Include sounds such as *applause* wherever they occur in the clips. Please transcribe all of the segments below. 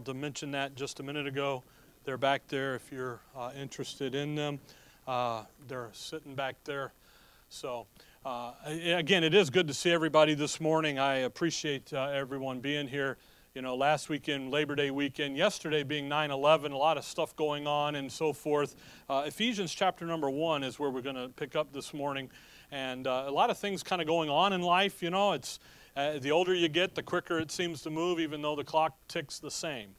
to mention that just a minute ago. They're back there if you're uh, interested in them. Uh, they're sitting back there. So, uh, again, it is good to see everybody this morning. I appreciate uh, everyone being here. You know, last weekend, Labor Day weekend, yesterday being 9 11, a lot of stuff going on and so forth. Uh, Ephesians chapter number one is where we're going to pick up this morning. And uh, a lot of things kind of going on in life. You know, it's uh, the older you get, the quicker it seems to move, even though the clock ticks the same.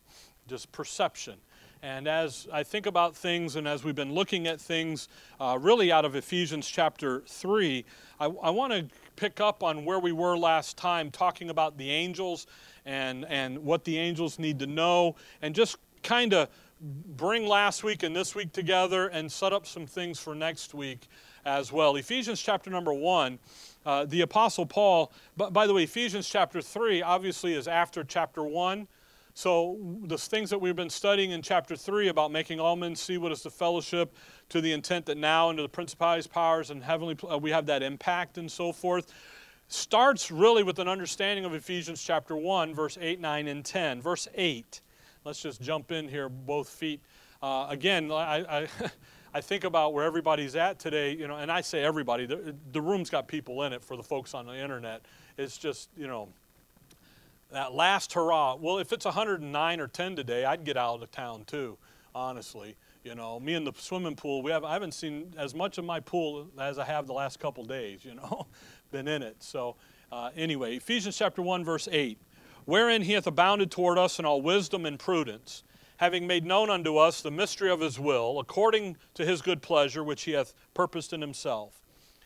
Just perception. And as I think about things and as we've been looking at things uh, really out of Ephesians chapter 3, I, I want to pick up on where we were last time talking about the angels and, and what the angels need to know and just kind of bring last week and this week together and set up some things for next week as well. Ephesians chapter number 1 uh, the Apostle Paul, by the way, Ephesians chapter 3 obviously is after chapter 1. So, the things that we've been studying in chapter 3 about making all men see what is the fellowship to the intent that now into the principalities, powers, and heavenly, uh, we have that impact and so forth, starts really with an understanding of Ephesians chapter 1, verse 8, 9, and 10. Verse 8. Let's just jump in here, both feet. Uh, again, I, I *laughs* I think about where everybody's at today, you know, and I say everybody, the, the room's got people in it for the folks on the internet. It's just, you know, that last hurrah. Well, if it's 109 or 10 today, I'd get out of town too, honestly. You know, me in the swimming pool, we have, I haven't seen as much of my pool as I have the last couple days, you know, *laughs* been in it. So, uh, anyway, Ephesians chapter 1, verse 8. Wherein he hath abounded toward us in all wisdom and prudence having made known unto us the mystery of his will, according to his good pleasure, which he hath purposed in himself,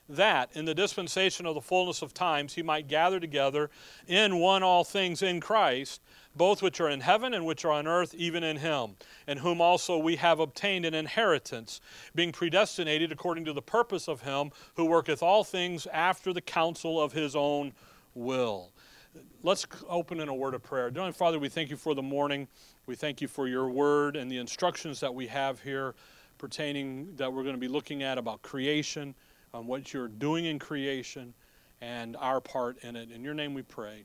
that in the dispensation of the fullness of times he might gather together in one all things in Christ, both which are in heaven and which are on earth, even in him, in whom also we have obtained an inheritance, being predestinated according to the purpose of him who worketh all things after the counsel of his own will. Let's open in a word of prayer. Dear Father, we thank you for the morning. We thank you for your word and the instructions that we have here pertaining that we're going to be looking at about creation, on what you're doing in creation, and our part in it. In your name we pray.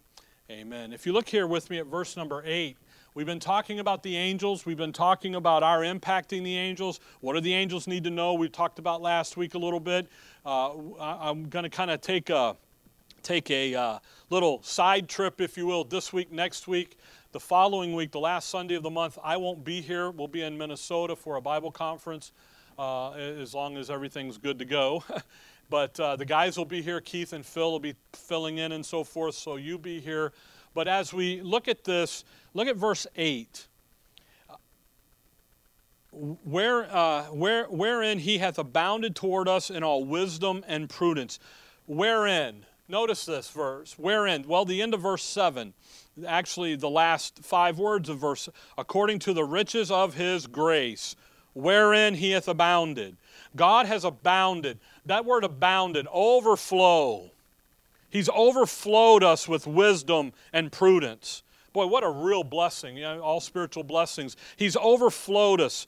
Amen. If you look here with me at verse number 8, we've been talking about the angels. We've been talking about our impacting the angels. What do the angels need to know? We talked about last week a little bit. Uh, I'm going to kind of take a take a uh, little side trip, if you will, this week, next week. The following week, the last Sunday of the month, I won't be here. We'll be in Minnesota for a Bible conference uh, as long as everything's good to go. *laughs* but uh, the guys will be here. Keith and Phil will be filling in and so forth, so you be here. But as we look at this, look at verse 8. Where, uh, where, wherein he hath abounded toward us in all wisdom and prudence. Wherein? Notice this verse. Wherein? Well, the end of verse 7 actually the last five words of verse according to the riches of his grace wherein he hath abounded. God has abounded. That word abounded overflow. He's overflowed us with wisdom and prudence. Boy what a real blessing. You know, all spiritual blessings. He's overflowed us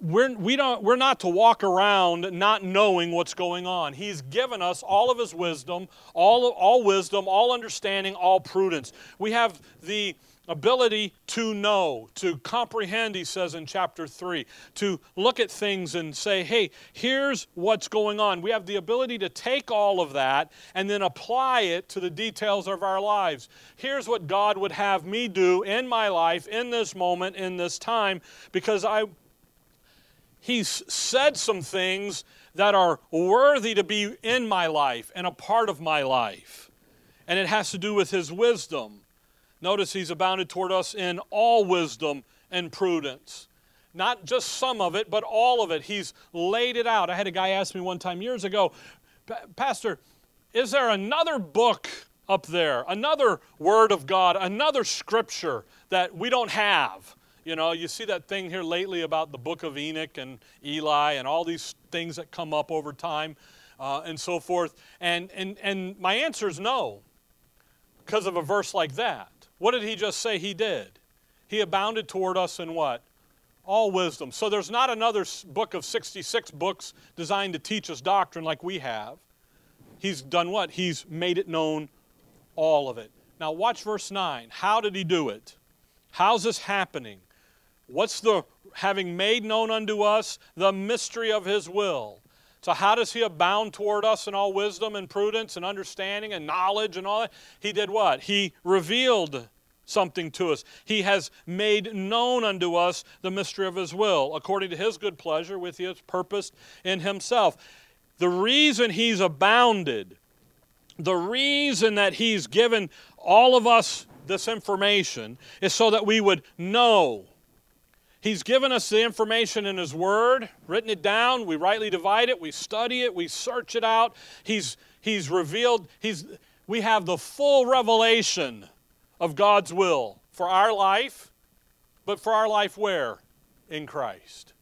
we're, we don't, we're not to walk around not knowing what's going on. He's given us all of His wisdom, all, all wisdom, all understanding, all prudence. We have the ability to know, to comprehend, he says in chapter 3, to look at things and say, hey, here's what's going on. We have the ability to take all of that and then apply it to the details of our lives. Here's what God would have me do in my life, in this moment, in this time, because I He's said some things that are worthy to be in my life and a part of my life. And it has to do with His wisdom. Notice He's abounded toward us in all wisdom and prudence. Not just some of it, but all of it. He's laid it out. I had a guy ask me one time years ago, Pastor, is there another book up there, another Word of God, another Scripture that we don't have? You know, you see that thing here lately about the book of Enoch and Eli and all these things that come up over time uh, and so forth. And, and, and my answer is no, because of a verse like that. What did he just say he did? He abounded toward us in what? All wisdom. So there's not another book of 66 books designed to teach us doctrine like we have. He's done what? He's made it known, all of it. Now watch verse 9. How did he do it? How's this happening? What's the having made known unto us the mystery of his will? So, how does he abound toward us in all wisdom and prudence and understanding and knowledge and all that? He did what? He revealed something to us. He has made known unto us the mystery of his will, according to his good pleasure, with his purpose in himself. The reason he's abounded, the reason that he's given all of us this information is so that we would know He's given us the information in His Word, written it down. We rightly divide it, we study it, we search it out. He's, he's revealed, he's, we have the full revelation of God's will for our life, but for our life where? In Christ.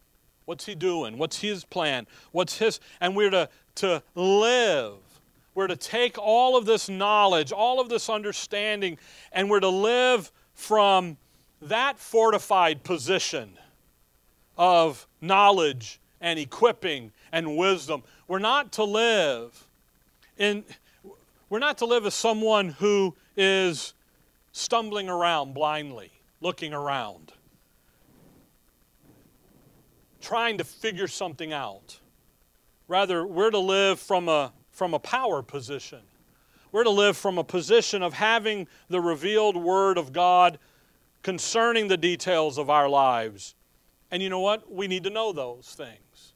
What's He doing? What's His plan? What's His, and we're to, to live. We're to take all of this knowledge, all of this understanding, and we're to live from that fortified position of knowledge and equipping and wisdom. We're not to live in we're not to live as someone who is stumbling around blindly, looking around, trying to figure something out. Rather, we're to live from a, from a power position. We're to live from a position of having the revealed Word of God concerning the details of our lives. And you know what? We need to know those things.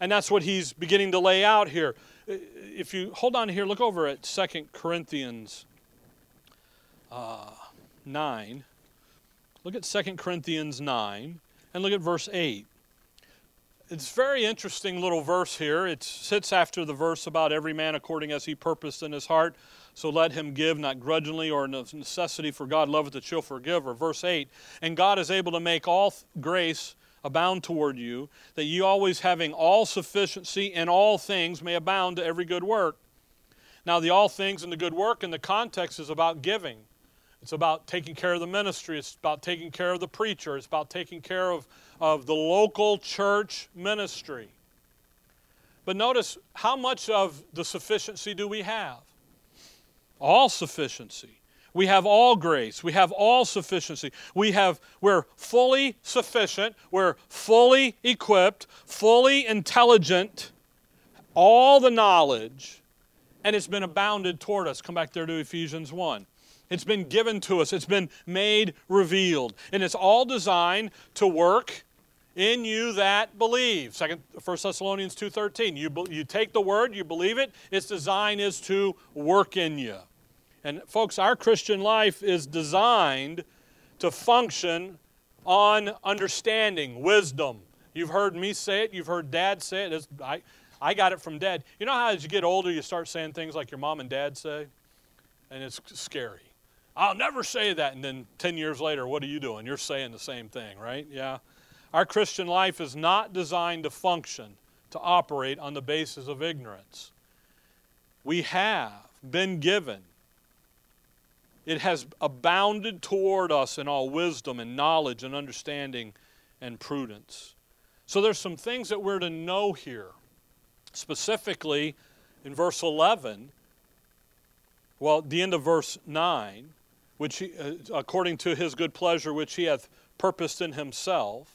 And that's what he's beginning to lay out here. If you hold on here, look over at 2 Corinthians uh, 9. Look at 2 Corinthians 9 and look at verse 8. It's very interesting little verse here. It sits after the verse about every man according as he purposed in his heart. So let him give, not grudgingly or necessity, for God loveth that she'll forgive. Or verse 8, and God is able to make all grace abound toward you, that ye always having all sufficiency in all things may abound to every good work. Now, the all things and the good work in the context is about giving. It's about taking care of the ministry. It's about taking care of the preacher. It's about taking care of, of the local church ministry. But notice how much of the sufficiency do we have? All sufficiency. We have all grace. We have all sufficiency. We have, we're fully sufficient. We're fully equipped, fully intelligent, all the knowledge, and it's been abounded toward us. Come back there to Ephesians 1. It's been given to us. It's been made revealed. And it's all designed to work in you that believe. Second, 1 Thessalonians 2.13. You, you take the word, you believe it, its design is to work in you. And folks, our Christian life is designed to function on understanding, wisdom. You've heard me say it, you've heard dad say it. It's, I, I got it from dad. You know how as you get older, you start saying things like your mom and dad say? And it's scary. I'll never say that. And then 10 years later, what are you doing? You're saying the same thing, right? Yeah. Our Christian life is not designed to function, to operate on the basis of ignorance. We have been given, it has abounded toward us in all wisdom and knowledge and understanding and prudence. So there's some things that we're to know here. Specifically, in verse 11, well, the end of verse 9, which he, uh, according to his good pleasure which he hath purposed in himself,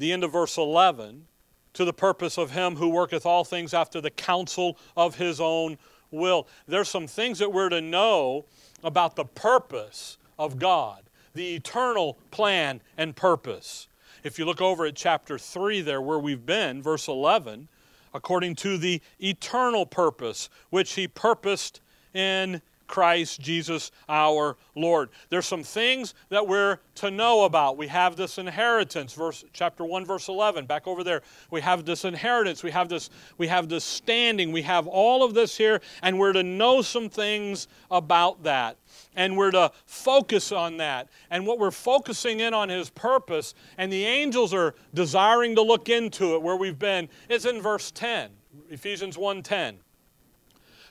the end of verse 11, to the purpose of him who worketh all things after the counsel of his own will. There's some things that we're to know about the purpose of God, the eternal plan and purpose. If you look over at chapter 3 there where we've been, verse 11, according to the eternal purpose which he purposed in Christ Jesus our Lord. There's some things that we're to know about. We have this inheritance, verse chapter 1 verse 11. Back over there, we have this inheritance, we have this we have this standing, we have all of this here and we're to know some things about that. And we're to focus on that. And what we're focusing in on his purpose and the angels are desiring to look into it where we've been is in verse 10. Ephesians 1:10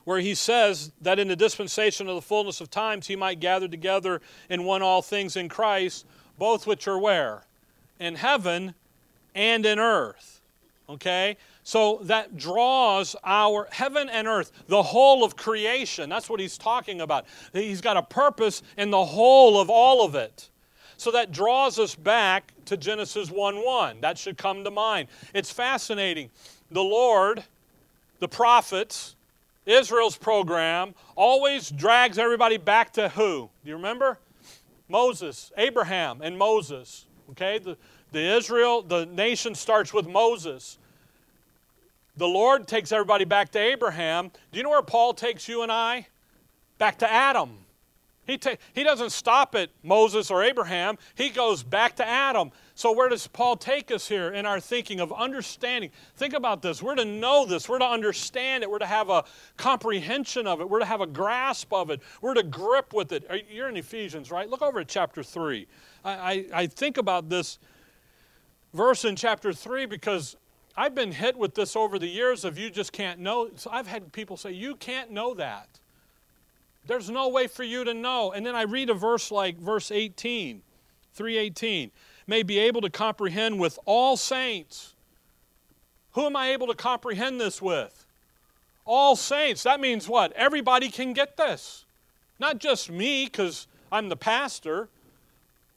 where he says that in the dispensation of the fullness of times he might gather together in one all things in Christ, both which are where? In heaven and in earth. Okay? So that draws our heaven and earth, the whole of creation. That's what he's talking about. He's got a purpose in the whole of all of it. So that draws us back to Genesis 1 1. That should come to mind. It's fascinating. The Lord, the prophets, Israel's program always drags everybody back to who? Do you remember? Moses, Abraham, and Moses. Okay? The, the Israel, the nation starts with Moses. The Lord takes everybody back to Abraham. Do you know where Paul takes you and I? Back to Adam. He, ta- he doesn't stop at Moses or Abraham, he goes back to Adam. So, where does Paul take us here in our thinking of understanding? Think about this. We're to know this, we're to understand it, we're to have a comprehension of it, we're to have a grasp of it, we're to grip with it. You're in Ephesians, right? Look over at chapter 3. I, I, I think about this verse in chapter 3 because I've been hit with this over the years of you just can't know. So I've had people say, You can't know that. There's no way for you to know. And then I read a verse like verse 18, 318, may be able to comprehend with all saints. Who am I able to comprehend this with? All saints. That means what? Everybody can get this. Not just me because I'm the pastor,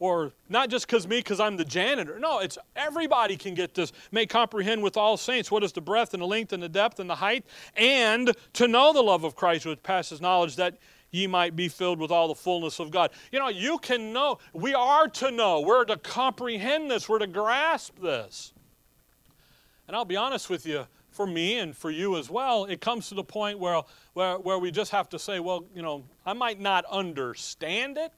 or not just because me because i'm the janitor no it's everybody can get this may comprehend with all saints what is the breadth and the length and the depth and the height and to know the love of christ which passes knowledge that ye might be filled with all the fullness of God. You know, you can know, we are to know, we're to comprehend this, we're to grasp this. And I'll be honest with you, for me and for you as well, it comes to the point where, where, where we just have to say, well, you know, I might not understand it,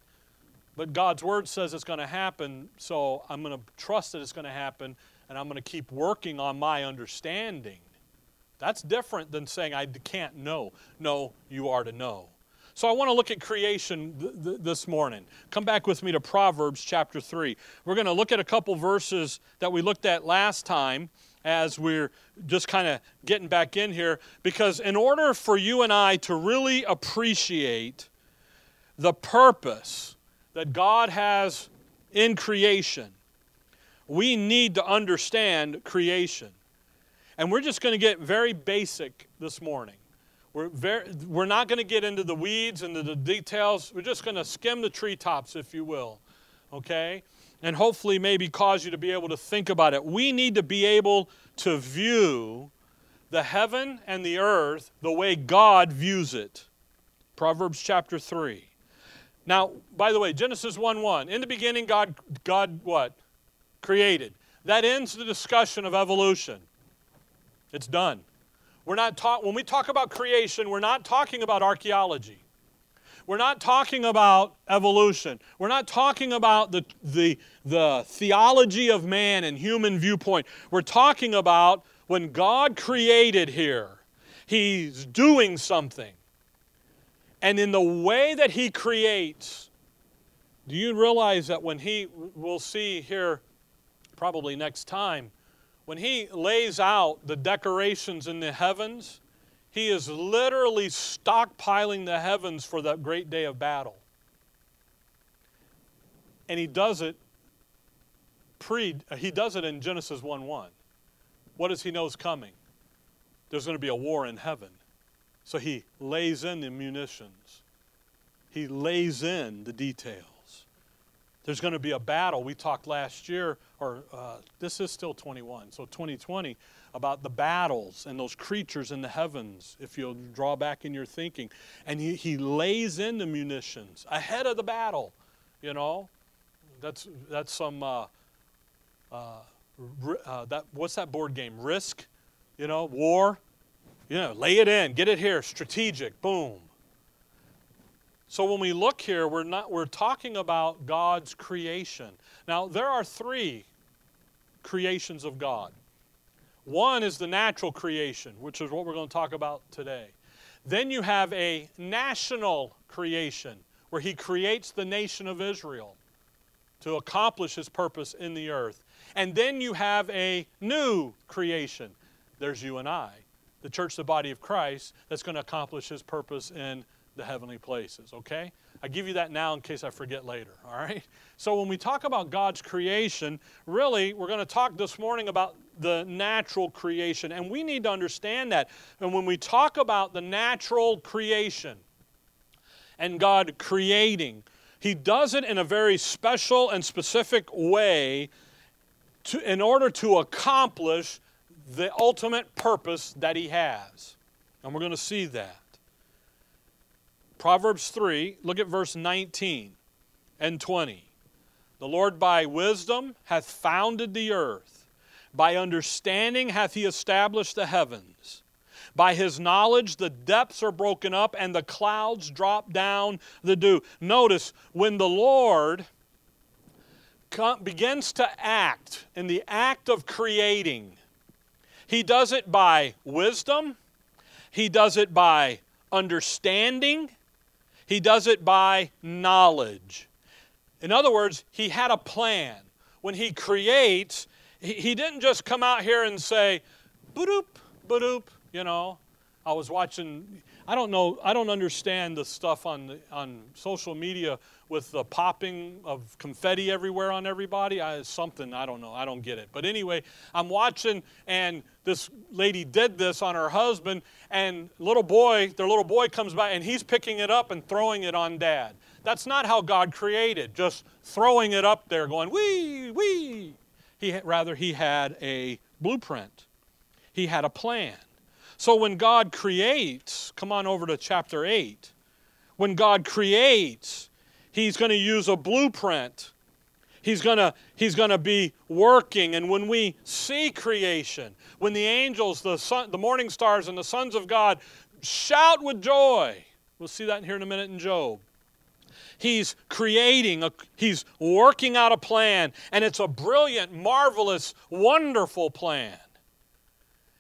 but God's word says it's going to happen, so I'm going to trust that it's going to happen, and I'm going to keep working on my understanding. That's different than saying I can't know. No, you are to know. So I want to look at creation th- th- this morning. Come back with me to Proverbs chapter 3. We're going to look at a couple verses that we looked at last time as we're just kind of getting back in here because in order for you and I to really appreciate the purpose that God has in creation, we need to understand creation. And we're just going to get very basic this morning. We're, very, we're not going to get into the weeds and the, details. We're just going to skim the treetops, if you will. Okay? And hopefully, maybe cause you to be able to think about it. We need to be able to view the heaven and the earth the way God views it. Proverbs chapter 3. Now, by the way, Genesis 1 1. In the beginning, God, God what? Created. That ends the discussion of evolution. It's done. We're not talk, when we talk about creation, we're not talking about archaeology. We're not talking about evolution. We're not talking about the, the, the theology of man and human viewpoint. We're talking about when God created here, He's doing something. And in the way that He creates, do you realize that when He, we'll see here probably next time, when he lays out the decorations in the heavens, he is literally stockpiling the heavens for that great day of battle. And he does it pre he does it in Genesis 1:1. What does he know is coming? There's going to be a war in heaven. So he lays in the munitions. He lays in the details. There's going to be a battle. We talked last year, or uh, this is still 21, so 2020, about the battles and those creatures in the heavens, if you'll draw back in your thinking. And he, he lays in the munitions ahead of the battle, you know. That's, that's some, uh, uh, uh, that, what's that board game? Risk, you know, war. You know, lay it in, get it here, strategic, boom. So when we look here, we're not we're talking about God's creation. Now, there are three creations of God. One is the natural creation, which is what we're going to talk about today. Then you have a national creation, where he creates the nation of Israel to accomplish his purpose in the earth. And then you have a new creation. There's you and I, the church, the body of Christ, that's going to accomplish his purpose in the heavenly places, okay? I give you that now in case I forget later, all right? So when we talk about God's creation, really, we're going to talk this morning about the natural creation, and we need to understand that. And when we talk about the natural creation and God creating, He does it in a very special and specific way to, in order to accomplish the ultimate purpose that he has. And we're going to see that. Proverbs 3, look at verse 19 and 20. The Lord by wisdom hath founded the earth, by understanding hath he established the heavens. By his knowledge, the depths are broken up and the clouds drop down the dew. Notice, when the Lord begins to act in the act of creating, he does it by wisdom, he does it by understanding, he does it by knowledge. In other words, he had a plan. When he creates, he didn't just come out here and say, boop, boop, you know. I was watching, I don't know, I don't understand the stuff on, the, on social media with the popping of confetti everywhere on everybody. I, something, I don't know, I don't get it. But anyway, I'm watching, and this lady did this on her husband, and little boy, their little boy comes by, and he's picking it up and throwing it on dad. That's not how God created, just throwing it up there, going, wee, wee. He, rather, he had a blueprint, he had a plan. So when God creates, come on over to chapter 8. When God creates, He's going to use a blueprint. He's going to he's going to be working. And when we see creation, when the angels, the, sun, the morning stars, and the sons of God shout with joy, we'll see that here in a minute in Job. He's creating, a, he's working out a plan, and it's a brilliant, marvelous, wonderful plan.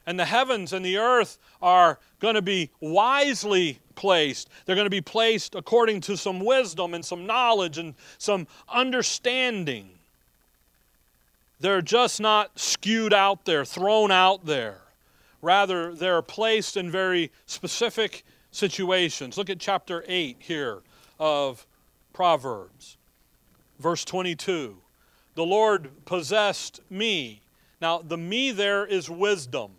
And the heavens and the earth are going to be wisely placed. They're going to be placed according to some wisdom and some knowledge and some understanding. They're just not skewed out there, thrown out there. Rather, they're placed in very specific situations. Look at chapter 8 here of Proverbs, verse 22. The Lord possessed me. Now, the me there is wisdom.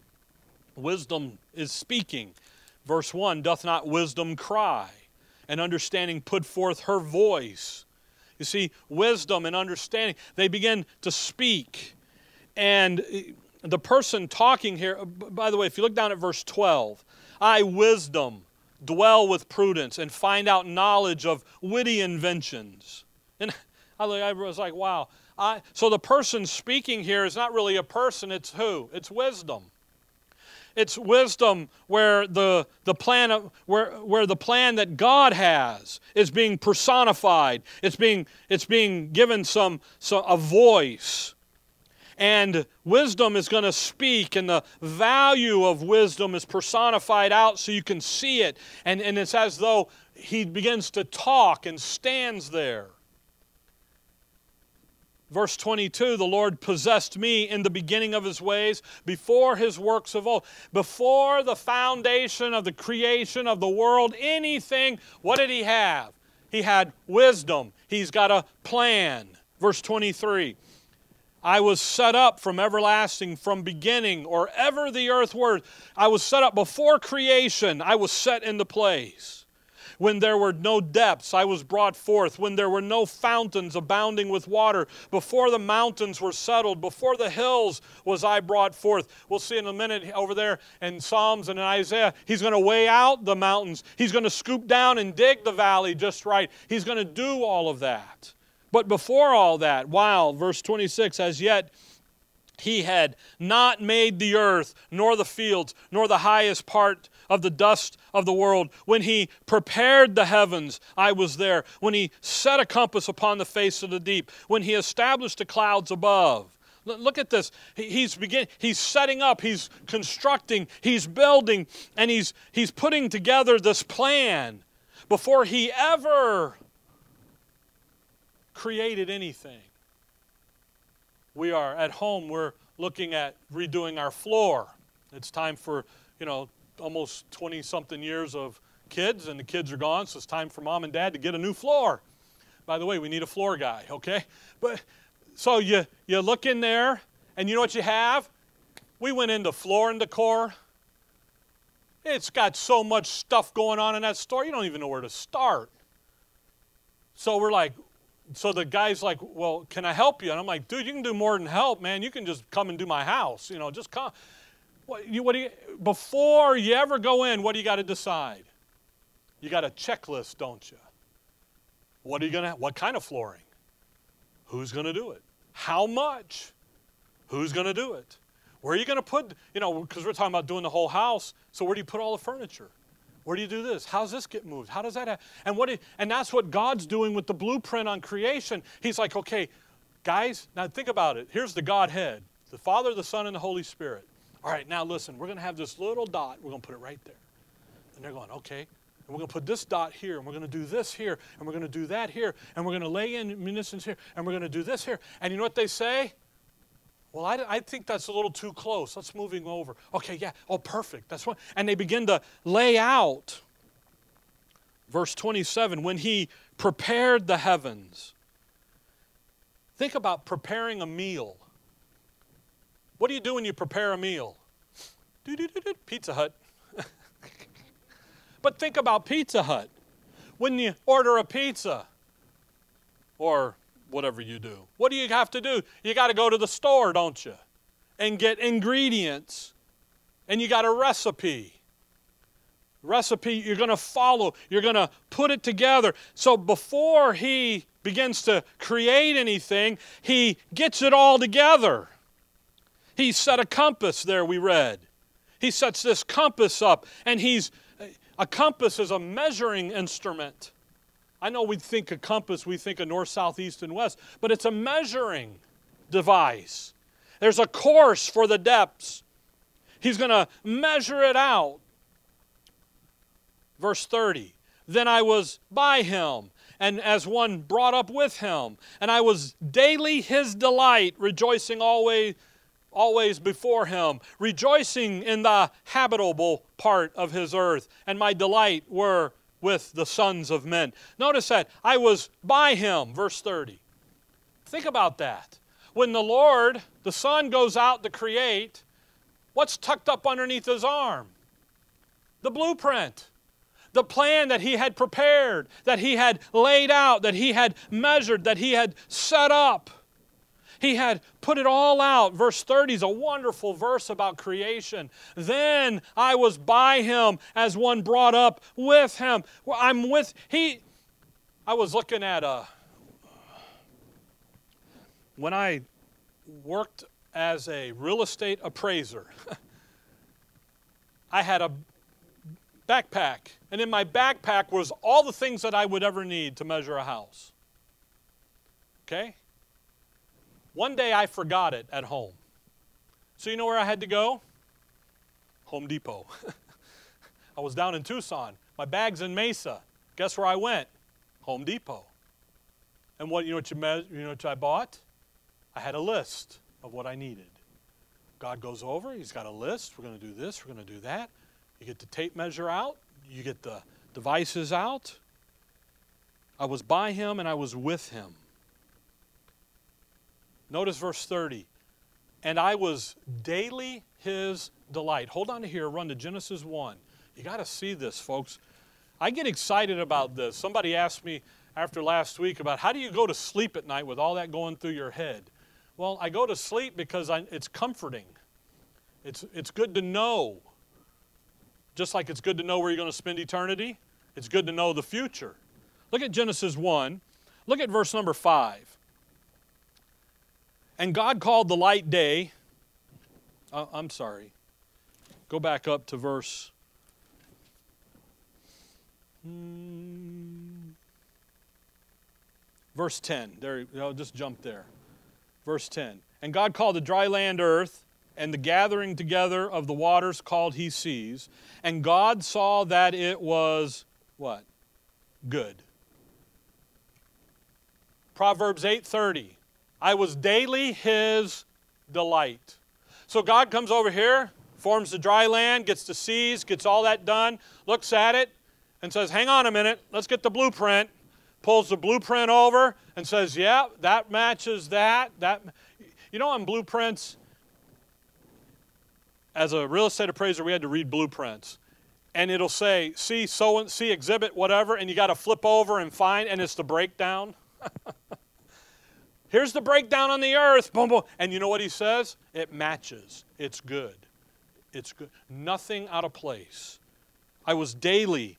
Wisdom is speaking. Verse 1 Doth not wisdom cry, and understanding put forth her voice? You see, wisdom and understanding, they begin to speak. And eh, the person talking here, by the way, if you look down at verse 12, I, wisdom, dwell with prudence and find out knowledge of witty inventions. And *laughs* I was like, wow. I, so the person speaking here is not really a person, it's who? It's wisdom. It's wisdom where the, the plan of, where, where the plan that God has is being personified. It's being, it's being given some, some a voice. And wisdom is going to speak, and the value of wisdom is personified out so you can see it. And, and it's as though he begins to talk and stands there. Verse 22 The Lord possessed me in the beginning of his ways, before his works of old. Before the foundation of the creation of the world, anything, what did he have? He had wisdom, he's got a plan. Verse 23 I was set up from everlasting, from beginning, or ever the earth were. I was set up before creation, I was set into place. When there were no depths, I was brought forth. When there were no fountains abounding with water, before the mountains were settled, before the hills was I brought forth. We'll see in a minute over there in Psalms and in Isaiah, he's going to weigh out the mountains. He's going to scoop down and dig the valley just right. He's going to do all of that. But before all that, while, verse 26, as yet he had not made the earth, nor the fields, nor the highest part of the dust of the world. When he prepared the heavens, I was there. When he set a compass upon the face of the deep. When he established the clouds above. Look at this. He's begin, he's setting up, he's constructing, he's building, and he's he's putting together this plan before he ever created anything. We are at home, we're looking at redoing our floor. It's time for, you know, almost 20 something years of kids, and the kids are gone, so it's time for mom and dad to get a new floor. By the way, we need a floor guy, okay? But so you you look in there, and you know what you have? We went into floor and decor. It's got so much stuff going on in that store, you don't even know where to start. So we're like, so the guy's like, well, can I help you? And I'm like, dude, you can do more than help, man. You can just come and do my house. You know, just come. What, you, what do you, before you ever go in, what do you got to decide? You got a checklist, don't you? What are you gonna? What kind of flooring? Who's gonna do it? How much? Who's gonna do it? Where are you gonna put? You know, because we're talking about doing the whole house. So where do you put all the furniture? Where do you do this? How's this get moved? How does that happen? And what? and that's what God's doing with the blueprint on creation. He's like, okay, guys, now think about it. Here's the Godhead: the Father, the Son, and the Holy Spirit. All right, now listen. We're gonna have this little dot. We're gonna put it right there. And they're going, okay. And we're going to put this dot here, and we're going to do this here, and we're going to do that here, and we're going to lay in munitions here, and we're going to do this here. And you know what they say? Well, I, I think that's a little too close. Let's moving over. Okay, yeah. Oh, perfect. That's what. And they begin to lay out. Verse 27 when he prepared the heavens. Think about preparing a meal. What do you do when you prepare a meal? Pizza Hut. *laughs* But think about Pizza Hut. When you order a pizza or whatever you do, what do you have to do? You got to go to the store, don't you? And get ingredients. And you got a recipe. Recipe you're going to follow, you're going to put it together. So before he begins to create anything, he gets it all together. He set a compass there, we read. He sets this compass up and he's a compass is a measuring instrument. I know we think a compass, we think of north, south, east, and west, but it's a measuring device. There's a course for the depths. He's going to measure it out. Verse 30 Then I was by him, and as one brought up with him, and I was daily his delight, rejoicing always always before him, rejoicing in the habitable part of his earth, and my delight were with the sons of men. Notice that I was by him, verse 30. Think about that. When the Lord, the Son, goes out to create, what's tucked up underneath his arm? The blueprint the plan that he had prepared, that he had laid out, that he had measured, that he had set up. He had put it all out. Verse 30 is a wonderful verse about creation. Then I was by him as one brought up with him. I'm with he I was looking at a uh, when I worked as a real estate appraiser. *laughs* I had a backpack, and in my backpack was all the things that I would ever need to measure a house. Okay? One day I forgot it at home. So you know where I had to go? Home Depot. *laughs* I was down in Tucson. My bag's in Mesa. Guess where I went? Home Depot. And what you know what you, you know what I bought? I had a list of what I needed. God goes over, he's got a list. We're going to do this, we're going to do that. You get the tape measure out, you get the devices out. I was by him and I was with him. Notice verse 30. And I was daily his delight. Hold on to here, run to Genesis 1. You got to see this, folks. I get excited about this. Somebody asked me after last week about how do you go to sleep at night with all that going through your head? Well, I go to sleep because I, it's comforting. It's, it's good to know. Just like it's good to know where you're going to spend eternity, it's good to know the future. Look at Genesis 1. Look at verse number 5. And God called the light day. Uh, I'm sorry. Go back up to verse. Hmm, verse 10. There, I'll just jump there. Verse 10. And God called the dry land earth, and the gathering together of the waters called he seas. And God saw that it was what? Good. Proverbs 8:30. I was daily his delight. So God comes over here, forms the dry land, gets the seas, gets all that done, looks at it, and says, Hang on a minute, let's get the blueprint. Pulls the blueprint over and says, Yeah, that matches that. That you know, on blueprints, as a real estate appraiser, we had to read blueprints. and it'll say, see, so and see exhibit, whatever, and you got to flip over and find, and it's the breakdown. *laughs* Here's the breakdown on the earth. Boom, boom. And you know what he says? It matches. It's good. It's good. Nothing out of place. I was daily,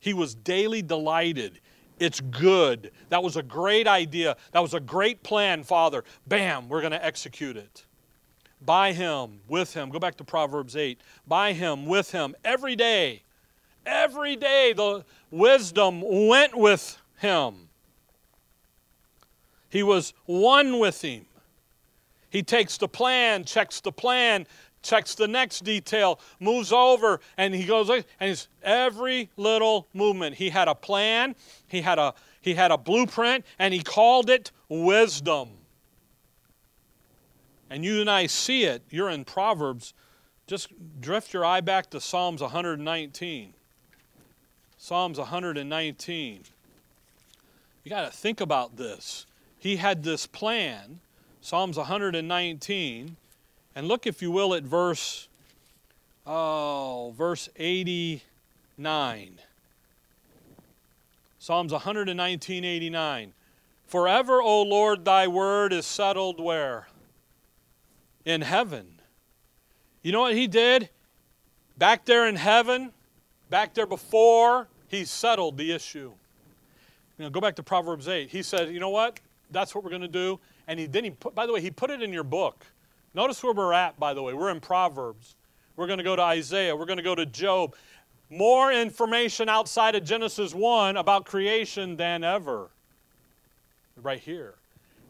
he was daily delighted. It's good. That was a great idea. That was a great plan, Father. Bam, we're going to execute it. By him, with him. Go back to Proverbs 8. By him, with him, every day. Every day the wisdom went with him. He was one with him. He takes the plan, checks the plan, checks the next detail, moves over, and he goes, and he's every little movement. He had a plan, he had a he had a blueprint, and he called it wisdom. And you and I see it. You're in Proverbs. Just drift your eye back to Psalms 119. Psalms 119. You got to think about this. He had this plan, Psalms 119, and look, if you will, at verse, oh, verse 89. Psalms 119, 89. Forever, O Lord, thy word is settled where? In heaven. You know what he did? Back there in heaven, back there before, he settled the issue. You know, go back to Proverbs 8. He said, you know what? That's what we're going to do. And he then he put, by the way, he put it in your book. Notice where we're at, by the way. We're in Proverbs. We're going to go to Isaiah. We're going to go to Job. More information outside of Genesis 1 about creation than ever. Right here.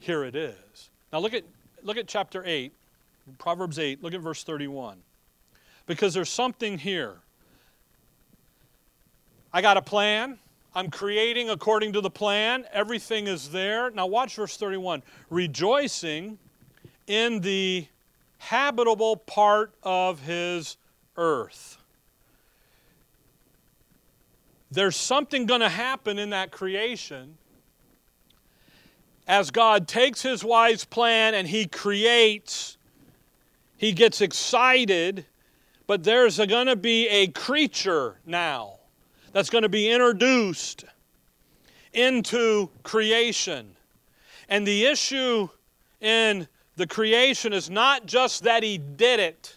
Here it is. Now look at, look at chapter 8, Proverbs 8. Look at verse 31. Because there's something here. I got a plan. I'm creating according to the plan. Everything is there. Now, watch verse 31. Rejoicing in the habitable part of his earth. There's something going to happen in that creation as God takes his wise plan and he creates, he gets excited, but there's going to be a creature now that's going to be introduced into creation. And the issue in the creation is not just that he did it,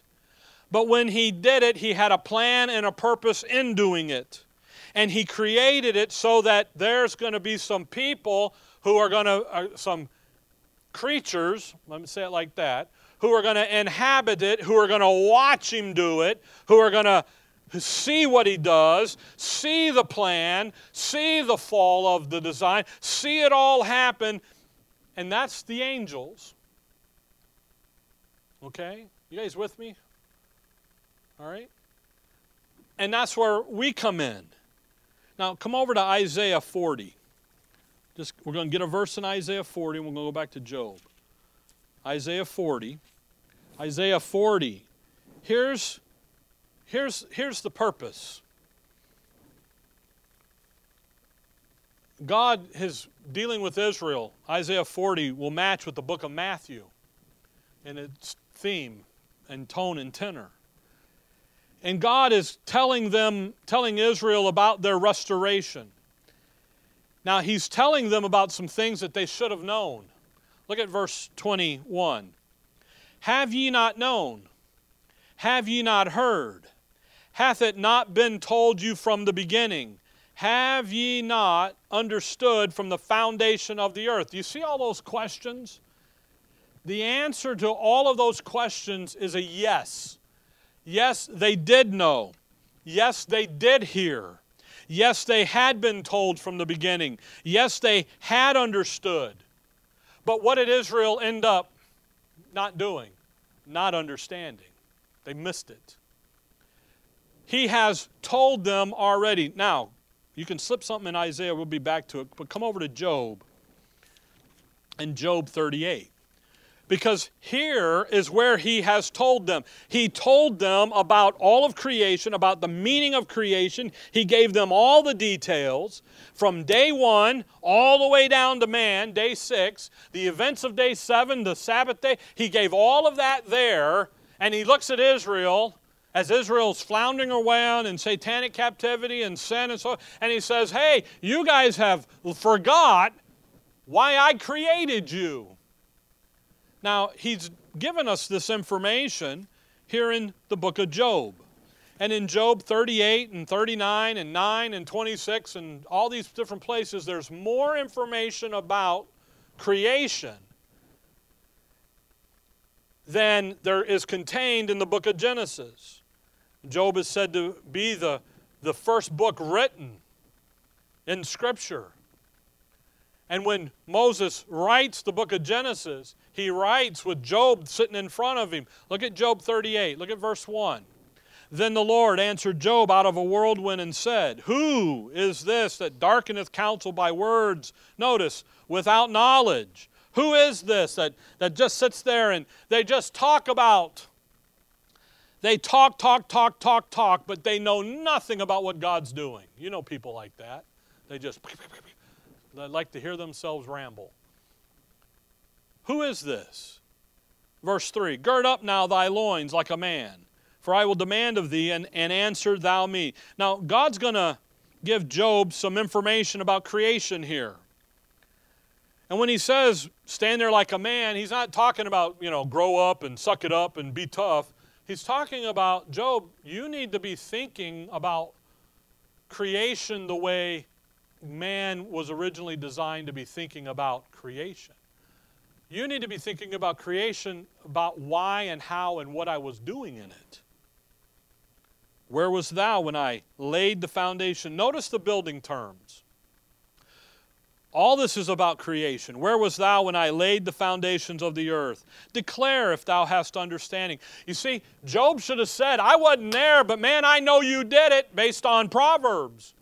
but when he did it, he had a plan and a purpose in doing it. And he created it so that there's going to be some people who are going to, uh, some creatures, let me say it like that, who are going to inhabit it, who are going to watch him do it, who are going to see what he does, see the plan, see the fall of the design, see it all happen. And that's the angels. Okay? You guys with me? All right? And that's where we come in. Now, come over to Isaiah 40. Just, we're going to get a verse in Isaiah 40 and we're going to go back to Job. Isaiah 40. Isaiah 40. Here's, here's, here's the purpose. God is dealing with Israel. Isaiah 40 will match with the book of Matthew in its theme and tone and tenor. And God is telling them, telling Israel about their restoration. Now, He's telling them about some things that they should have known. Look at verse 21. Have ye not known? Have ye not heard? Hath it not been told you from the beginning? Have ye not understood from the foundation of the earth? Do you see all those questions? The answer to all of those questions is a yes. Yes, they did know. Yes, they did hear. Yes, they had been told from the beginning. Yes, they had understood. But what did Israel end up not doing? Not understanding. They missed it. He has told them already. Now, you can slip something in Isaiah, we'll be back to it, but come over to Job and Job 38 because here is where he has told them. He told them about all of creation, about the meaning of creation. He gave them all the details from day one all the way down to man, day six, the events of day seven, the Sabbath day. He gave all of that there, and he looks at Israel as Israel's floundering around in satanic captivity and sin and so and he says, "Hey, you guys have forgot why I created you." Now, he's given us this information here in the book of Job. And in Job 38 and 39 and 9 and 26 and all these different places, there's more information about creation than there is contained in the book of Genesis. Job is said to be the, the first book written in Scripture. And when Moses writes the book of Genesis, he writes with Job sitting in front of him. Look at Job 38, look at verse 1. Then the Lord answered Job out of a whirlwind and said, Who is this that darkeneth counsel by words? Notice, without knowledge. Who is this that, that just sits there and they just talk about? They talk, talk, talk, talk, talk, but they know nothing about what God's doing. You know people like that. They just they like to hear themselves ramble. Who is this? Verse 3 Gird up now thy loins like a man, for I will demand of thee, and, and answer thou me. Now, God's going to give Job some information about creation here. And when he says, stand there like a man, he's not talking about, you know, grow up and suck it up and be tough. He's talking about, Job, you need to be thinking about creation the way man was originally designed to be thinking about creation. You need to be thinking about creation, about why and how and what I was doing in it. Where was thou when I laid the foundation? Notice the building terms. All this is about creation. Where was thou when I laid the foundations of the earth? Declare if thou hast understanding. You see, Job should have said, I wasn't there, but man, I know you did it based on Proverbs.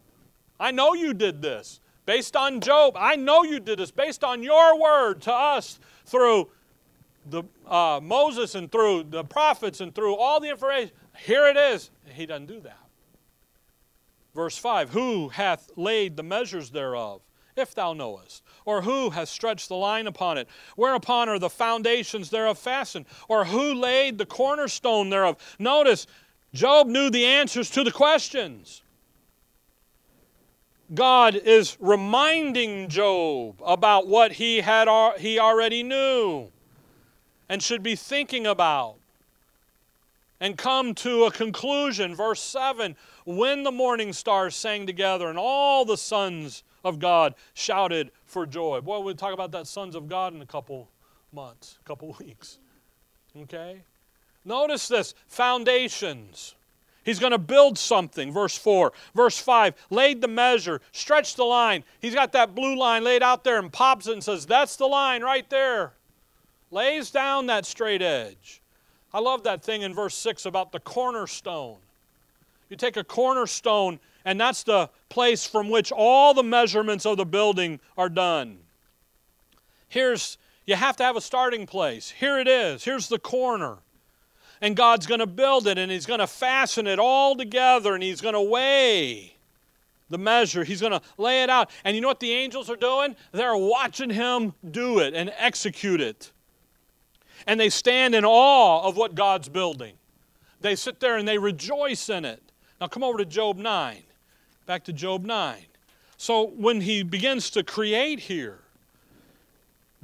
I know you did this based on Job. I know you did this based on your word to us through the, uh, Moses and through the prophets and through all the information. Here it is. He doesn't do that. Verse 5 Who hath laid the measures thereof? If thou knowest? Or who has stretched the line upon it? Whereupon are the foundations thereof fastened? Or who laid the cornerstone thereof? Notice, Job knew the answers to the questions. God is reminding Job about what he had he already knew and should be thinking about and come to a conclusion. Verse 7 When the morning stars sang together and all the sons of God shouted for joy. Boy, we'll talk about that sons of God in a couple months, a couple *laughs* weeks. Okay? Notice this foundations. He's going to build something, verse 4. Verse 5, laid the measure, stretched the line. He's got that blue line laid out there and pops it and says, That's the line right there. Lays down that straight edge. I love that thing in verse 6 about the cornerstone. You take a cornerstone and that's the place from which all the measurements of the building are done. Here's, you have to have a starting place. Here it is. Here's the corner. And God's going to build it and He's going to fasten it all together and He's going to weigh the measure. He's going to lay it out. And you know what the angels are doing? They're watching Him do it and execute it. And they stand in awe of what God's building. They sit there and they rejoice in it. Now come over to Job 9. Back to Job 9. So when he begins to create here,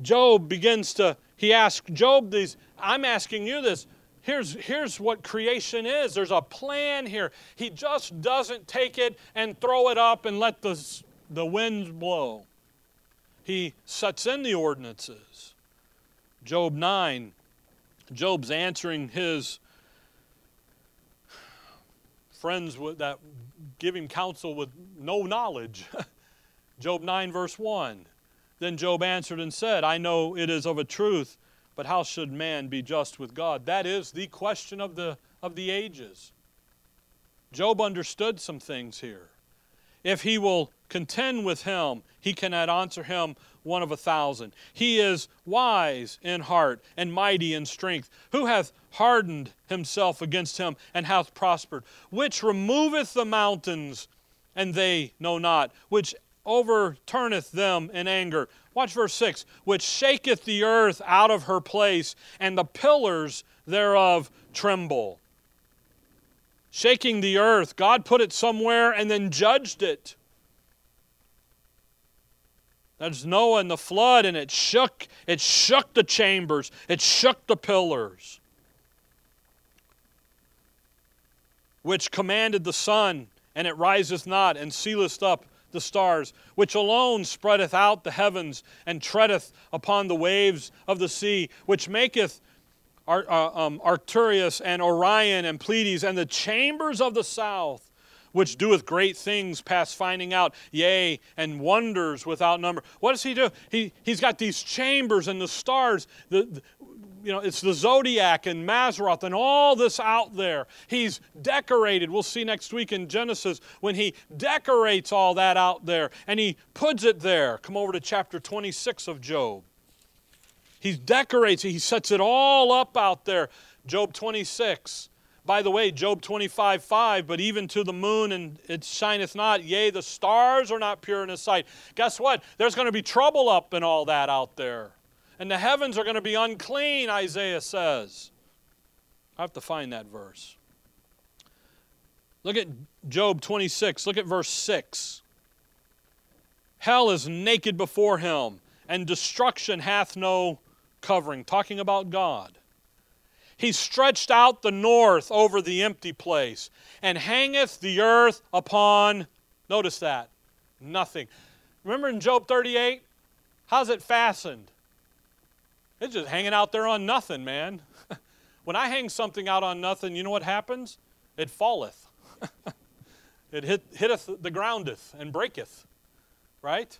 Job begins to, he asks Job these, I'm asking you this. Here's, here's what creation is. There's a plan here. He just doesn't take it and throw it up and let the, the winds blow. He sets in the ordinances. Job 9, Job's answering his friends with that give him counsel with no knowledge. *laughs* Job 9, verse 1. Then Job answered and said, I know it is of a truth, but how should man be just with God? That is the question of the, of the ages. Job understood some things here. If he will contend with him, he cannot answer him one of a thousand. He is wise in heart and mighty in strength. Who hath hardened himself against him and hath prospered? Which removeth the mountains, and they know not, which overturneth them in anger. Watch verse 6 which shaketh the earth out of her place, and the pillars thereof tremble. shaking the earth. God put it somewhere and then judged it. There's Noah and the flood, and it shook, it shook the chambers, it shook the pillars, which commanded the sun, and it riseth not, and sealeth up the stars, which alone spreadeth out the heavens, and treadeth upon the waves of the sea, which maketh Ar- uh, um, and Orion and Pleiades, and the chambers of the south which doeth great things past finding out, yea, and wonders without number. What does he do? He, he's got these chambers and the stars. The, the, you know, it's the zodiac and Mazzaroth and all this out there. He's decorated. We'll see next week in Genesis when he decorates all that out there and he puts it there. Come over to chapter 26 of Job. He decorates it, he sets it all up out there. Job 26. By the way, Job 25, 5, but even to the moon and it shineth not, yea, the stars are not pure in his sight. Guess what? There's going to be trouble up and all that out there. And the heavens are going to be unclean, Isaiah says. I have to find that verse. Look at Job 26, look at verse 6. Hell is naked before him, and destruction hath no covering. Talking about God. He stretched out the north over the empty place and hangeth the earth upon, notice that, nothing. Remember in Job 38? How's it fastened? It's just hanging out there on nothing, man. *laughs* when I hang something out on nothing, you know what happens? It falleth. *laughs* it hit, hitteth the groundeth and breaketh. Right?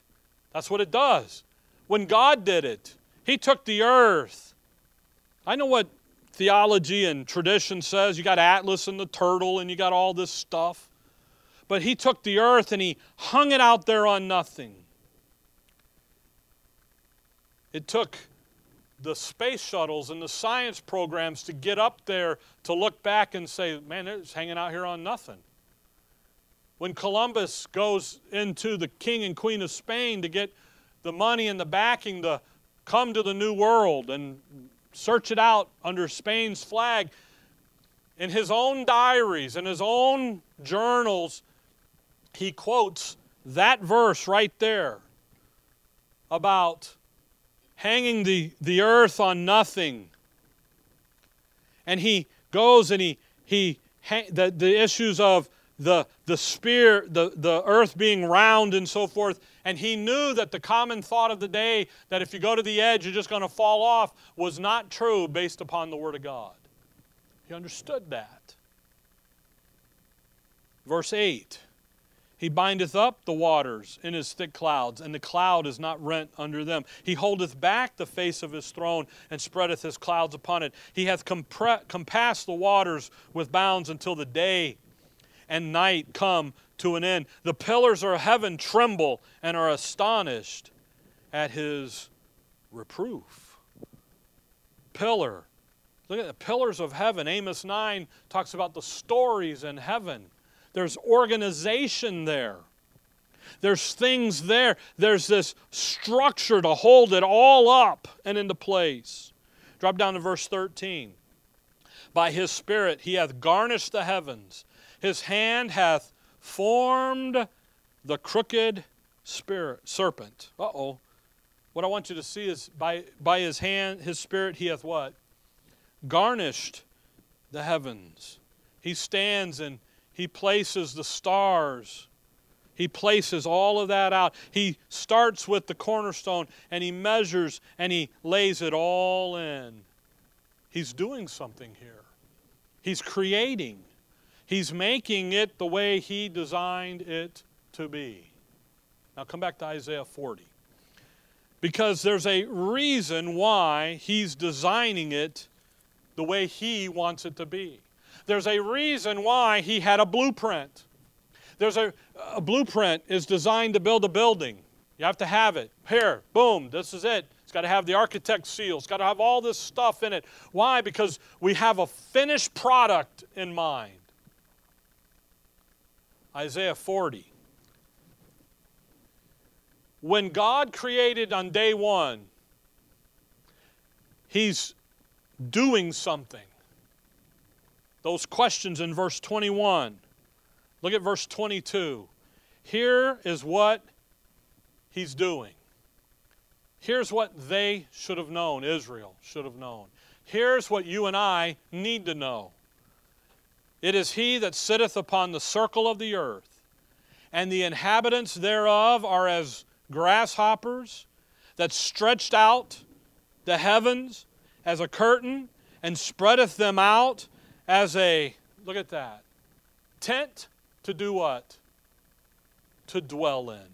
That's what it does. When God did it, He took the earth. I know what theology and tradition says. You got Atlas and the turtle, and you got all this stuff. But he took the earth and he hung it out there on nothing. It took the space shuttles and the science programs to get up there to look back and say, man, it's hanging out here on nothing. When Columbus goes into the king and queen of Spain to get the money and the backing to come to the New World and search it out under Spain's flag. In his own diaries, in his own journals, he quotes that verse right there about hanging the, the earth on nothing. And he goes and he, he the, the issues of the, the spear, the, the earth being round and so forth. And he knew that the common thought of the day that if you go to the edge, you're just going to fall off was not true based upon the Word of God. He understood that. Verse 8 He bindeth up the waters in his thick clouds, and the cloud is not rent under them. He holdeth back the face of his throne, and spreadeth his clouds upon it. He hath compassed the waters with bounds until the day and night come to an end. The pillars of heaven tremble and are astonished at his reproof. Pillar. Look at the pillars of heaven. Amos 9 talks about the stories in heaven. There's organization there. There's things there. There's this structure to hold it all up and into place. Drop down to verse 13. By his Spirit he hath garnished the heavens his hand hath formed the crooked spirit, serpent. Uh oh. What I want you to see is by, by his hand, his spirit, he hath what? Garnished the heavens. He stands and he places the stars. He places all of that out. He starts with the cornerstone and he measures and he lays it all in. He's doing something here. He's creating. He's making it the way He designed it to be. Now come back to Isaiah 40. Because there's a reason why He's designing it the way He wants it to be. There's a reason why He had a blueprint. There's a, a blueprint is designed to build a building. You have to have it. Here, boom, this is it. It's got to have the architect seal. It's got to have all this stuff in it. Why? Because we have a finished product in mind. Isaiah 40. When God created on day one, He's doing something. those questions in verse 21. Look at verse 22. Here is what he's doing. Here's what they should have known, Israel should have known. Here's what you and I need to know It is he that sitteth upon the circle of the earth, and the inhabitants thereof are as grasshoppers, that stretched out the heavens as a curtain, and spreadeth them out as a, look at that, tent to do what? To dwell in.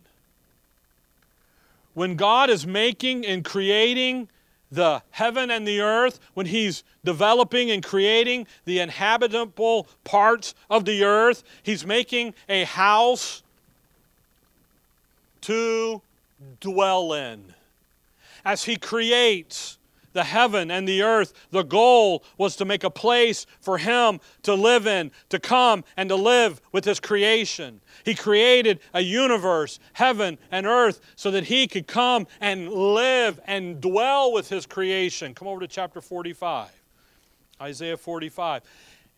When God is making and creating the heaven and the earth, when He's developing and creating the inhabitable parts of the earth, He's making a house to dwell in. As He creates the heaven and the earth, the goal was to make a place for him to live in, to come and to live with his creation. He created a universe, heaven and earth, so that he could come and live and dwell with his creation. Come over to chapter 45, Isaiah 45.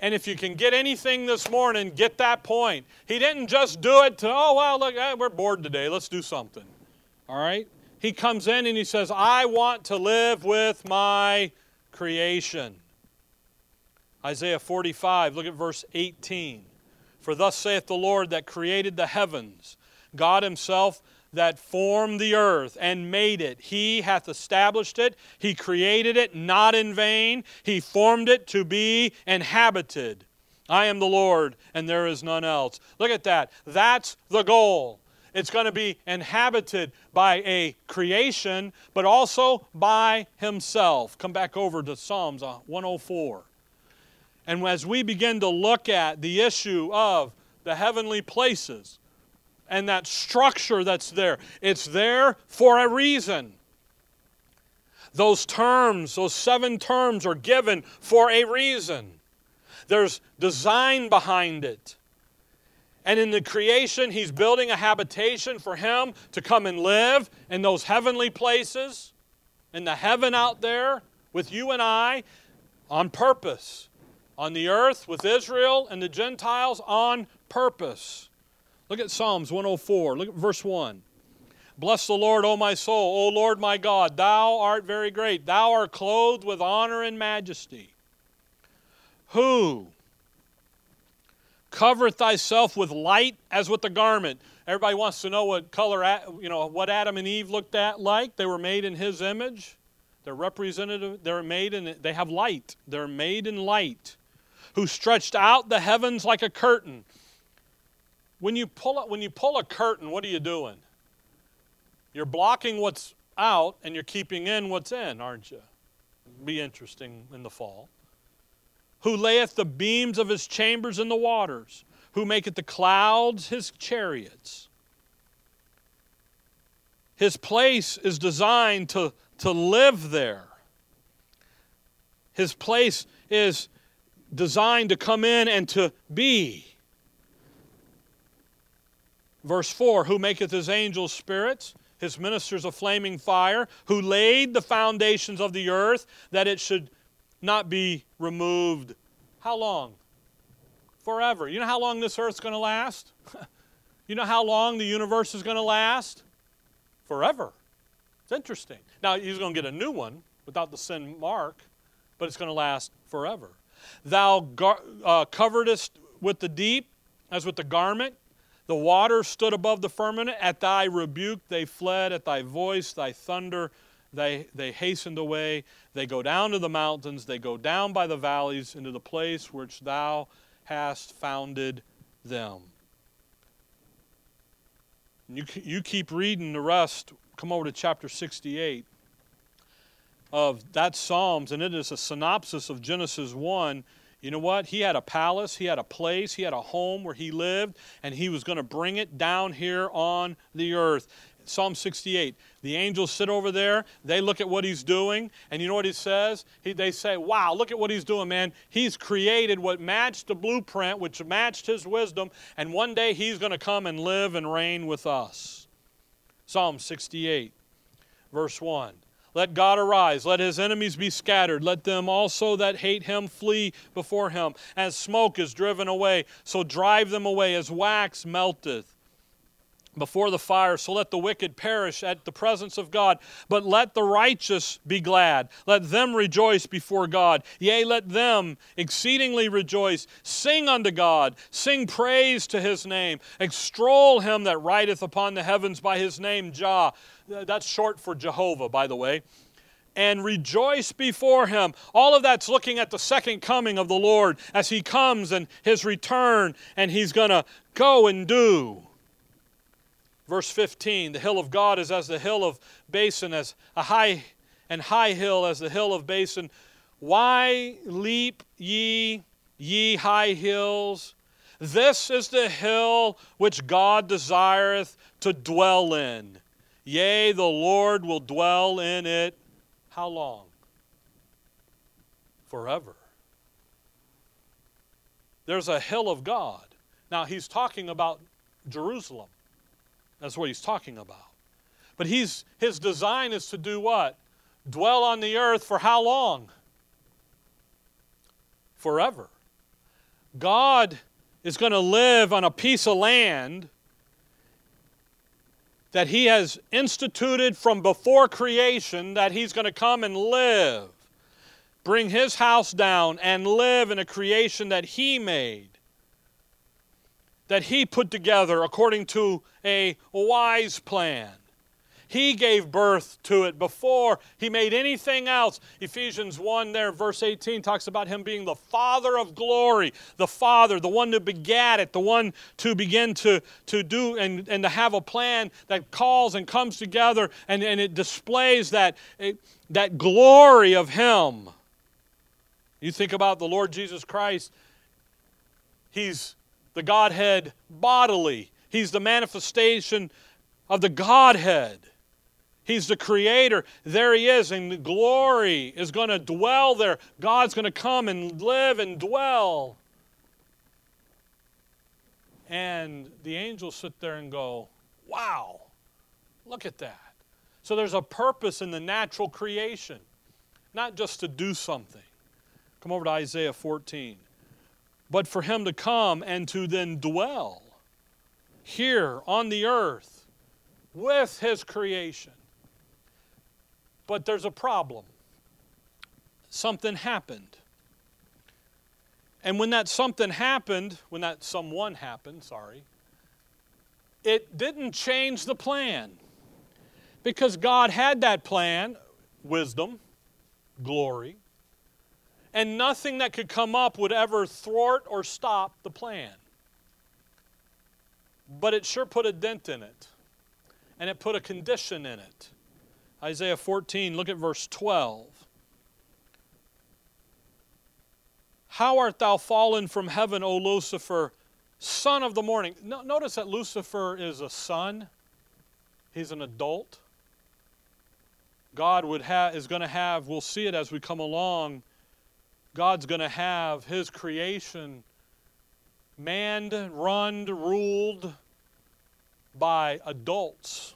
And if you can get anything this morning, get that point. He didn't just do it to, oh, well, look, eh, we're bored today. Let's do something. All right? He comes in and he says, I want to live with my creation. Isaiah 45, look at verse 18. For thus saith the Lord that created the heavens, God Himself that formed the earth and made it. He hath established it. He created it not in vain. He formed it to be inhabited. I am the Lord, and there is none else. Look at that. That's the goal. It's going to be inhabited by a creation, but also by Himself. Come back over to Psalms uh, 104. And as we begin to look at the issue of the heavenly places and that structure that's there, it's there for a reason. Those terms, those seven terms, are given for a reason. There's design behind it. And in the creation, He's building a habitation for Him to come and live in those heavenly places, in the heaven out there with you and I, on purpose. On the earth with Israel and the Gentiles on purpose. Look at Psalms 104. Look at verse 1. Bless the Lord, O my soul. O Lord my God, thou art very great. Thou art clothed with honor and majesty. Who covereth thyself with light as with a garment. Everybody wants to know what color, you know, what Adam and Eve looked at like. They were made in his image. They're representative, they're made in, they have light. They're made in light. Who stretched out the heavens like a curtain. When you pull, a, when you pull a curtain, what are you doing? You're blocking what's out and you're keeping in what's in, aren't you? Be interesting in the fall who layeth the beams of his chambers in the waters, who maketh the clouds his chariots. His place is designed to, to live there. His place is designed to come in and to be. Verse 4 Who maketh his angels spirits, his ministers a flaming fire, who laid the foundations of the earth that it should not be removed. How long? Forever. You know how long this earth's going to last? *laughs* you know how long the universe is going to last? Forever. It's interesting. Now, he's going to get a new one without the sin mark, but it's going to last forever. Thou gar- uh, coveredest with the deep as with the garment. The waters stood above the firmament. At thy rebuke they fled. At thy voice, thy thunder they, they hastened away. They go down to the mountains. They go down by the valleys into the place which thou hast founded them. You, you keep reading the rest. Come over to chapter 68 of that Psalms, and it is a synopsis of Genesis 1. You know what? He had a palace, he had a place, he had a home where he lived, and he was going to bring it down here on the earth. Psalm 68. The angels sit over there. They look at what he's doing. And you know what he says? He, they say, Wow, look at what he's doing, man. He's created what matched the blueprint, which matched his wisdom. And one day he's going to come and live and reign with us. Psalm 68, verse 1. Let God arise. Let his enemies be scattered. Let them also that hate him flee before him. As smoke is driven away, so drive them away. As wax melteth before the fire, so let the wicked perish at the presence of God. But let the righteous be glad. Let them rejoice before God. Yea, let them exceedingly rejoice. Sing unto God. Sing praise to his name. Extol him that rideth upon the heavens by his name, Jah. That's short for Jehovah, by the way. And rejoice before him. All of that's looking at the second coming of the Lord as he comes and his return, and he's going to go and do. Verse 15 The hill of God is as the hill of Bashan, as a high and high hill as the hill of Bashan. Why leap ye, ye high hills? This is the hill which God desireth to dwell in. Yea, the Lord will dwell in it. How long? Forever. There's a hill of God. Now, he's talking about Jerusalem. That's what he's talking about. But he's, his design is to do what? Dwell on the earth for how long? Forever. God is going to live on a piece of land that he has instituted from before creation that he's going to come and live. Bring his house down and live in a creation that he made that he put together according to a wise plan. He gave birth to it before he made anything else. Ephesians 1 there, verse 18, talks about him being the Father of glory, the Father, the one to begat it, the one to begin to, to do and, and to have a plan that calls and comes together and, and it displays that, that glory of him. You think about the Lord Jesus Christ, he's the Godhead bodily. He's the manifestation of the Godhead. He's the creator. There he is, and the glory is going to dwell there. God's going to come and live and dwell. And the angels sit there and go, Wow, look at that. So there's a purpose in the natural creation, not just to do something. Come over to Isaiah 14 but for him to come and to then dwell here on the earth with his creation. But there's a problem. Something happened. And when that something happened, when that someone happened, sorry, it didn't change the plan. Because God had that plan wisdom, glory, and nothing that could come up would ever thwart or stop the plan. But it sure put a dent in it, and it put a condition in it. Isaiah 14, look at verse 12. How art thou fallen from heaven, O Lucifer, son of the morning? No, notice that Lucifer is a son, he's an adult. God would ha- is going to have, we'll see it as we come along, God's going to have His creation manned, run, ruled by adults.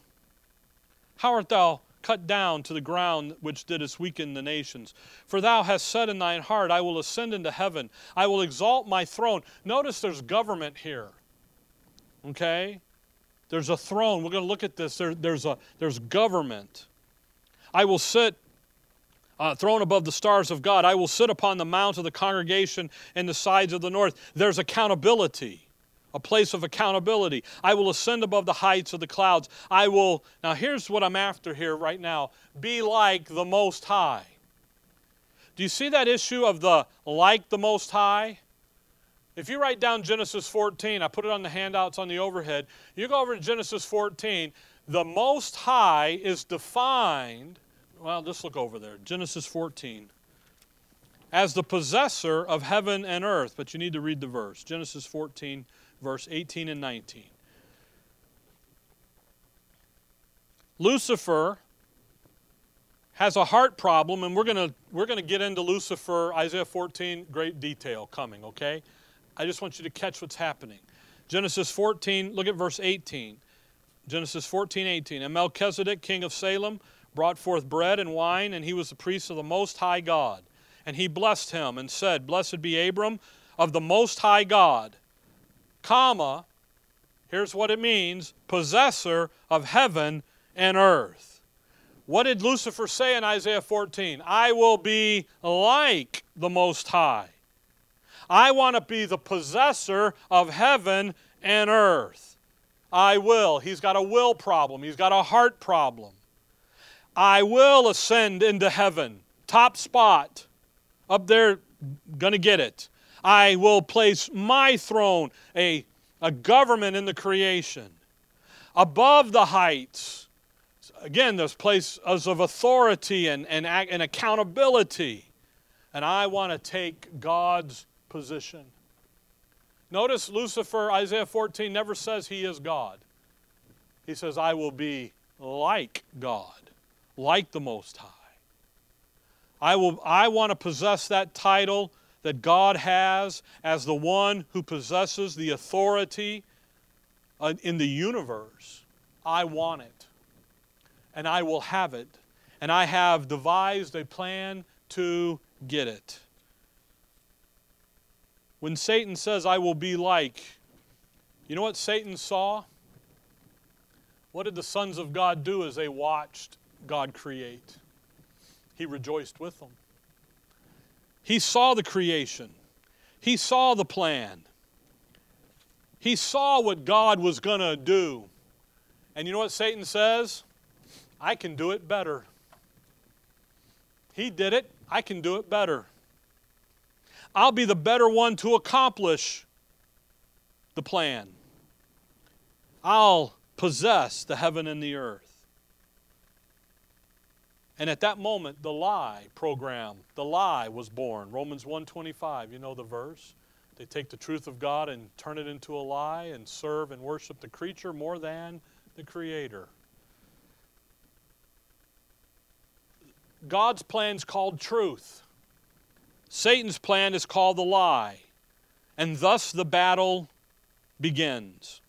How art thou cut down to the ground which didst weaken the nations? For thou hast said in thine heart, I will ascend into heaven, I will exalt my throne. Notice there's government here. Okay? There's a throne. We're going to look at this. There, there's, a, there's government. I will sit uh, throne above the stars of God. I will sit upon the mount of the congregation in the sides of the north. There's accountability, a place of accountability. I will ascend above the heights of the clouds. I will, now here's what I'm after here right now be like the Most High. Do you see that issue of the like the Most High? If you write down Genesis 14, I put it on the handouts on the overhead. You go over to Genesis 14, the Most High is defined well, just look over there. Genesis 14. As the possessor of heaven and earth, but you need to read the verse. Genesis 14, verse 18 and 19. Lucifer has a heart problem, and we're going to we're to get into Lucifer, Isaiah 14, great detail coming, okay? I just want you to catch what's happening. Genesis 14, look at verse 18. Genesis 14, 18. And Melchizedek, king of Salem, brought forth bread and wine, and he was the priest of the Most High God. And he blessed him and said, Blessed be Abram of the Most High God, comma, here's what it means possessor of heaven and earth. What did Lucifer say in Isaiah 14? I will be like the Most High. I want to be the possessor of heaven and earth. I will. He's got a will problem, he's got a heart problem. I will ascend into heaven. Top spot. Up there, gonna get it. I will place my throne, a, a government in the creation. Above the heights, again, those places of authority and, and, and accountability. And I want to take God's position. Notice Lucifer, Isaiah 14, never says he is God. He says, I will be like God, like the Most High. I, will, I want to possess that title that God has as the one who possesses the authority in the universe. I want it. And I will have it. And I have devised a plan to get it. When Satan says, I will be like, you know what Satan saw? What did the sons of God do as they watched God create? He rejoiced with them. He saw the creation, he saw the plan, he saw what God was going to do. And you know what Satan says? I can do it better. He did it, I can do it better. I'll be the better one to accomplish the plan. I'll possess the heaven and the earth. And at that moment, the lie program, the lie was born. Romans 125, you know the verse. They take the truth of God and turn it into a lie and serve and worship the creature more than the creator. God's plan is called truth. Satan's plan is called the lie. And thus the battle begins.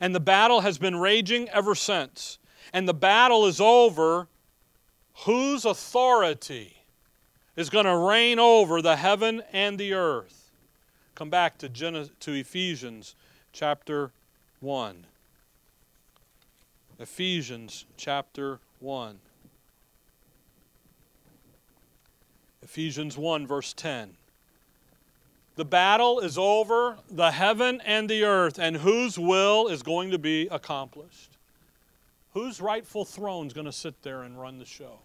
And the battle has been raging ever since. And the battle is over whose authority is going to reign over the heaven and the earth. Come back to, Genesis, to Ephesians chapter 1. Ephesians chapter 1. Ephesians 1, verse 10. The battle is over the heaven and the earth, and whose will is going to be accomplished? Whose rightful throne is going to sit there and run the show?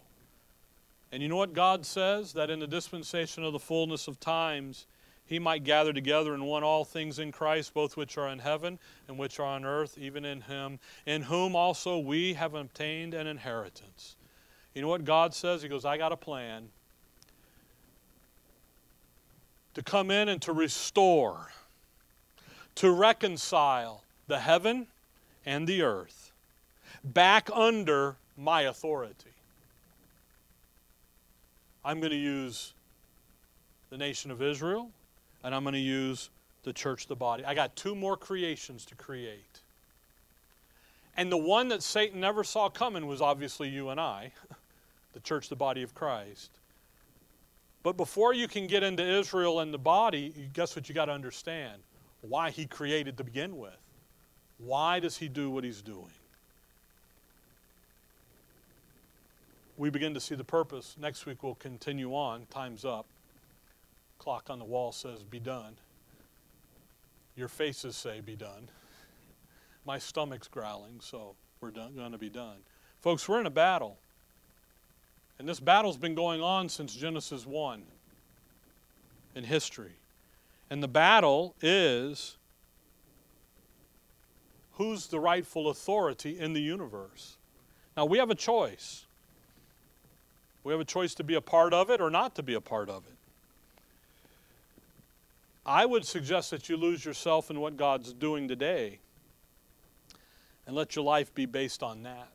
And you know what God says? That in the dispensation of the fullness of times, he might gather together and one all things in Christ, both which are in heaven and which are on earth, even in him, in whom also we have obtained an inheritance. You know what God says? He goes, I got a plan to come in and to restore, to reconcile the heaven and the earth back under my authority. I'm going to use the nation of Israel, and I'm going to use the church, the body. I got two more creations to create. And the one that Satan never saw coming was obviously you and I, *laughs* the church, the body of Christ. But before you can get into Israel and the body, guess what you got to understand? Why he created to begin with. Why does he do what he's doing? We begin to see the purpose. Next week we'll continue on. Time's up. Clock on the wall says, Be done. Your faces say, Be done. My stomach's growling, so we're going to be done. Folks, we're in a battle. And this battle's been going on since Genesis 1 in history. And the battle is who's the rightful authority in the universe. Now, we have a choice. We have a choice to be a part of it or not to be a part of it. I would suggest that you lose yourself in what God's doing today and let your life be based on that.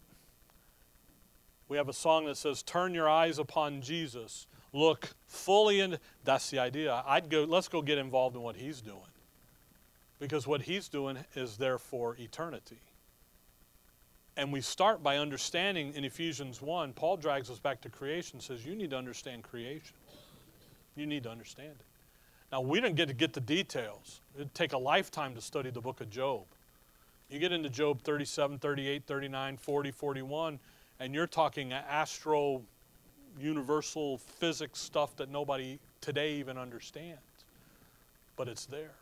We have a song that says, Turn your eyes upon Jesus. Look fully in. That's the idea. I'd go, let's go get involved in what He's doing. Because what He's doing is there for eternity. And we start by understanding in Ephesians 1, Paul drags us back to creation, says, You need to understand creation. You need to understand it. Now, we didn't get to get the details. It'd take a lifetime to study the book of Job. You get into Job 37, 38, 39, 40, 41, and you're talking astro, universal physics stuff that nobody today even understands. But it's there.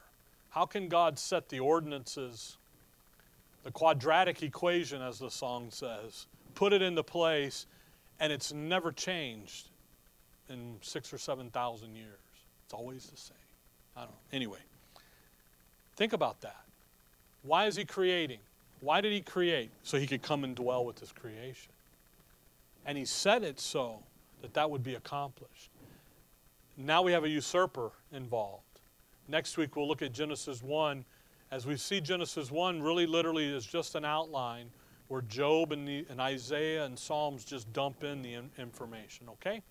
How can God set the ordinances, the quadratic equation, as the song says, put it into place, and it's never changed in six or seven thousand years? It's always the same. I don't know. Anyway, think about that. Why is he creating? Why did he create? So he could come and dwell with his creation. And he said it so that that would be accomplished. Now we have a usurper involved. Next week we'll look at Genesis 1. As we see Genesis 1, really literally is just an outline where Job and, the, and Isaiah and Psalms just dump in the in, information, okay?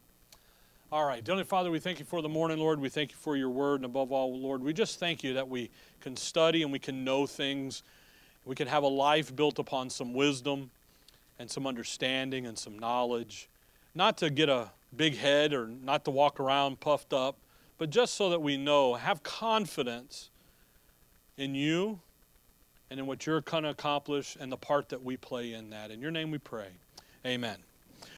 All right. Dearly Father, we thank you for the morning, Lord. We thank you for your word. And above all, Lord, we just thank you that we can study and we can know things. We can have a life built upon some wisdom and some understanding and some knowledge. Not to get a big head or not to walk around puffed up, but just so that we know, have confidence in you and in what you're going to accomplish and the part that we play in that. In your name we pray. Amen.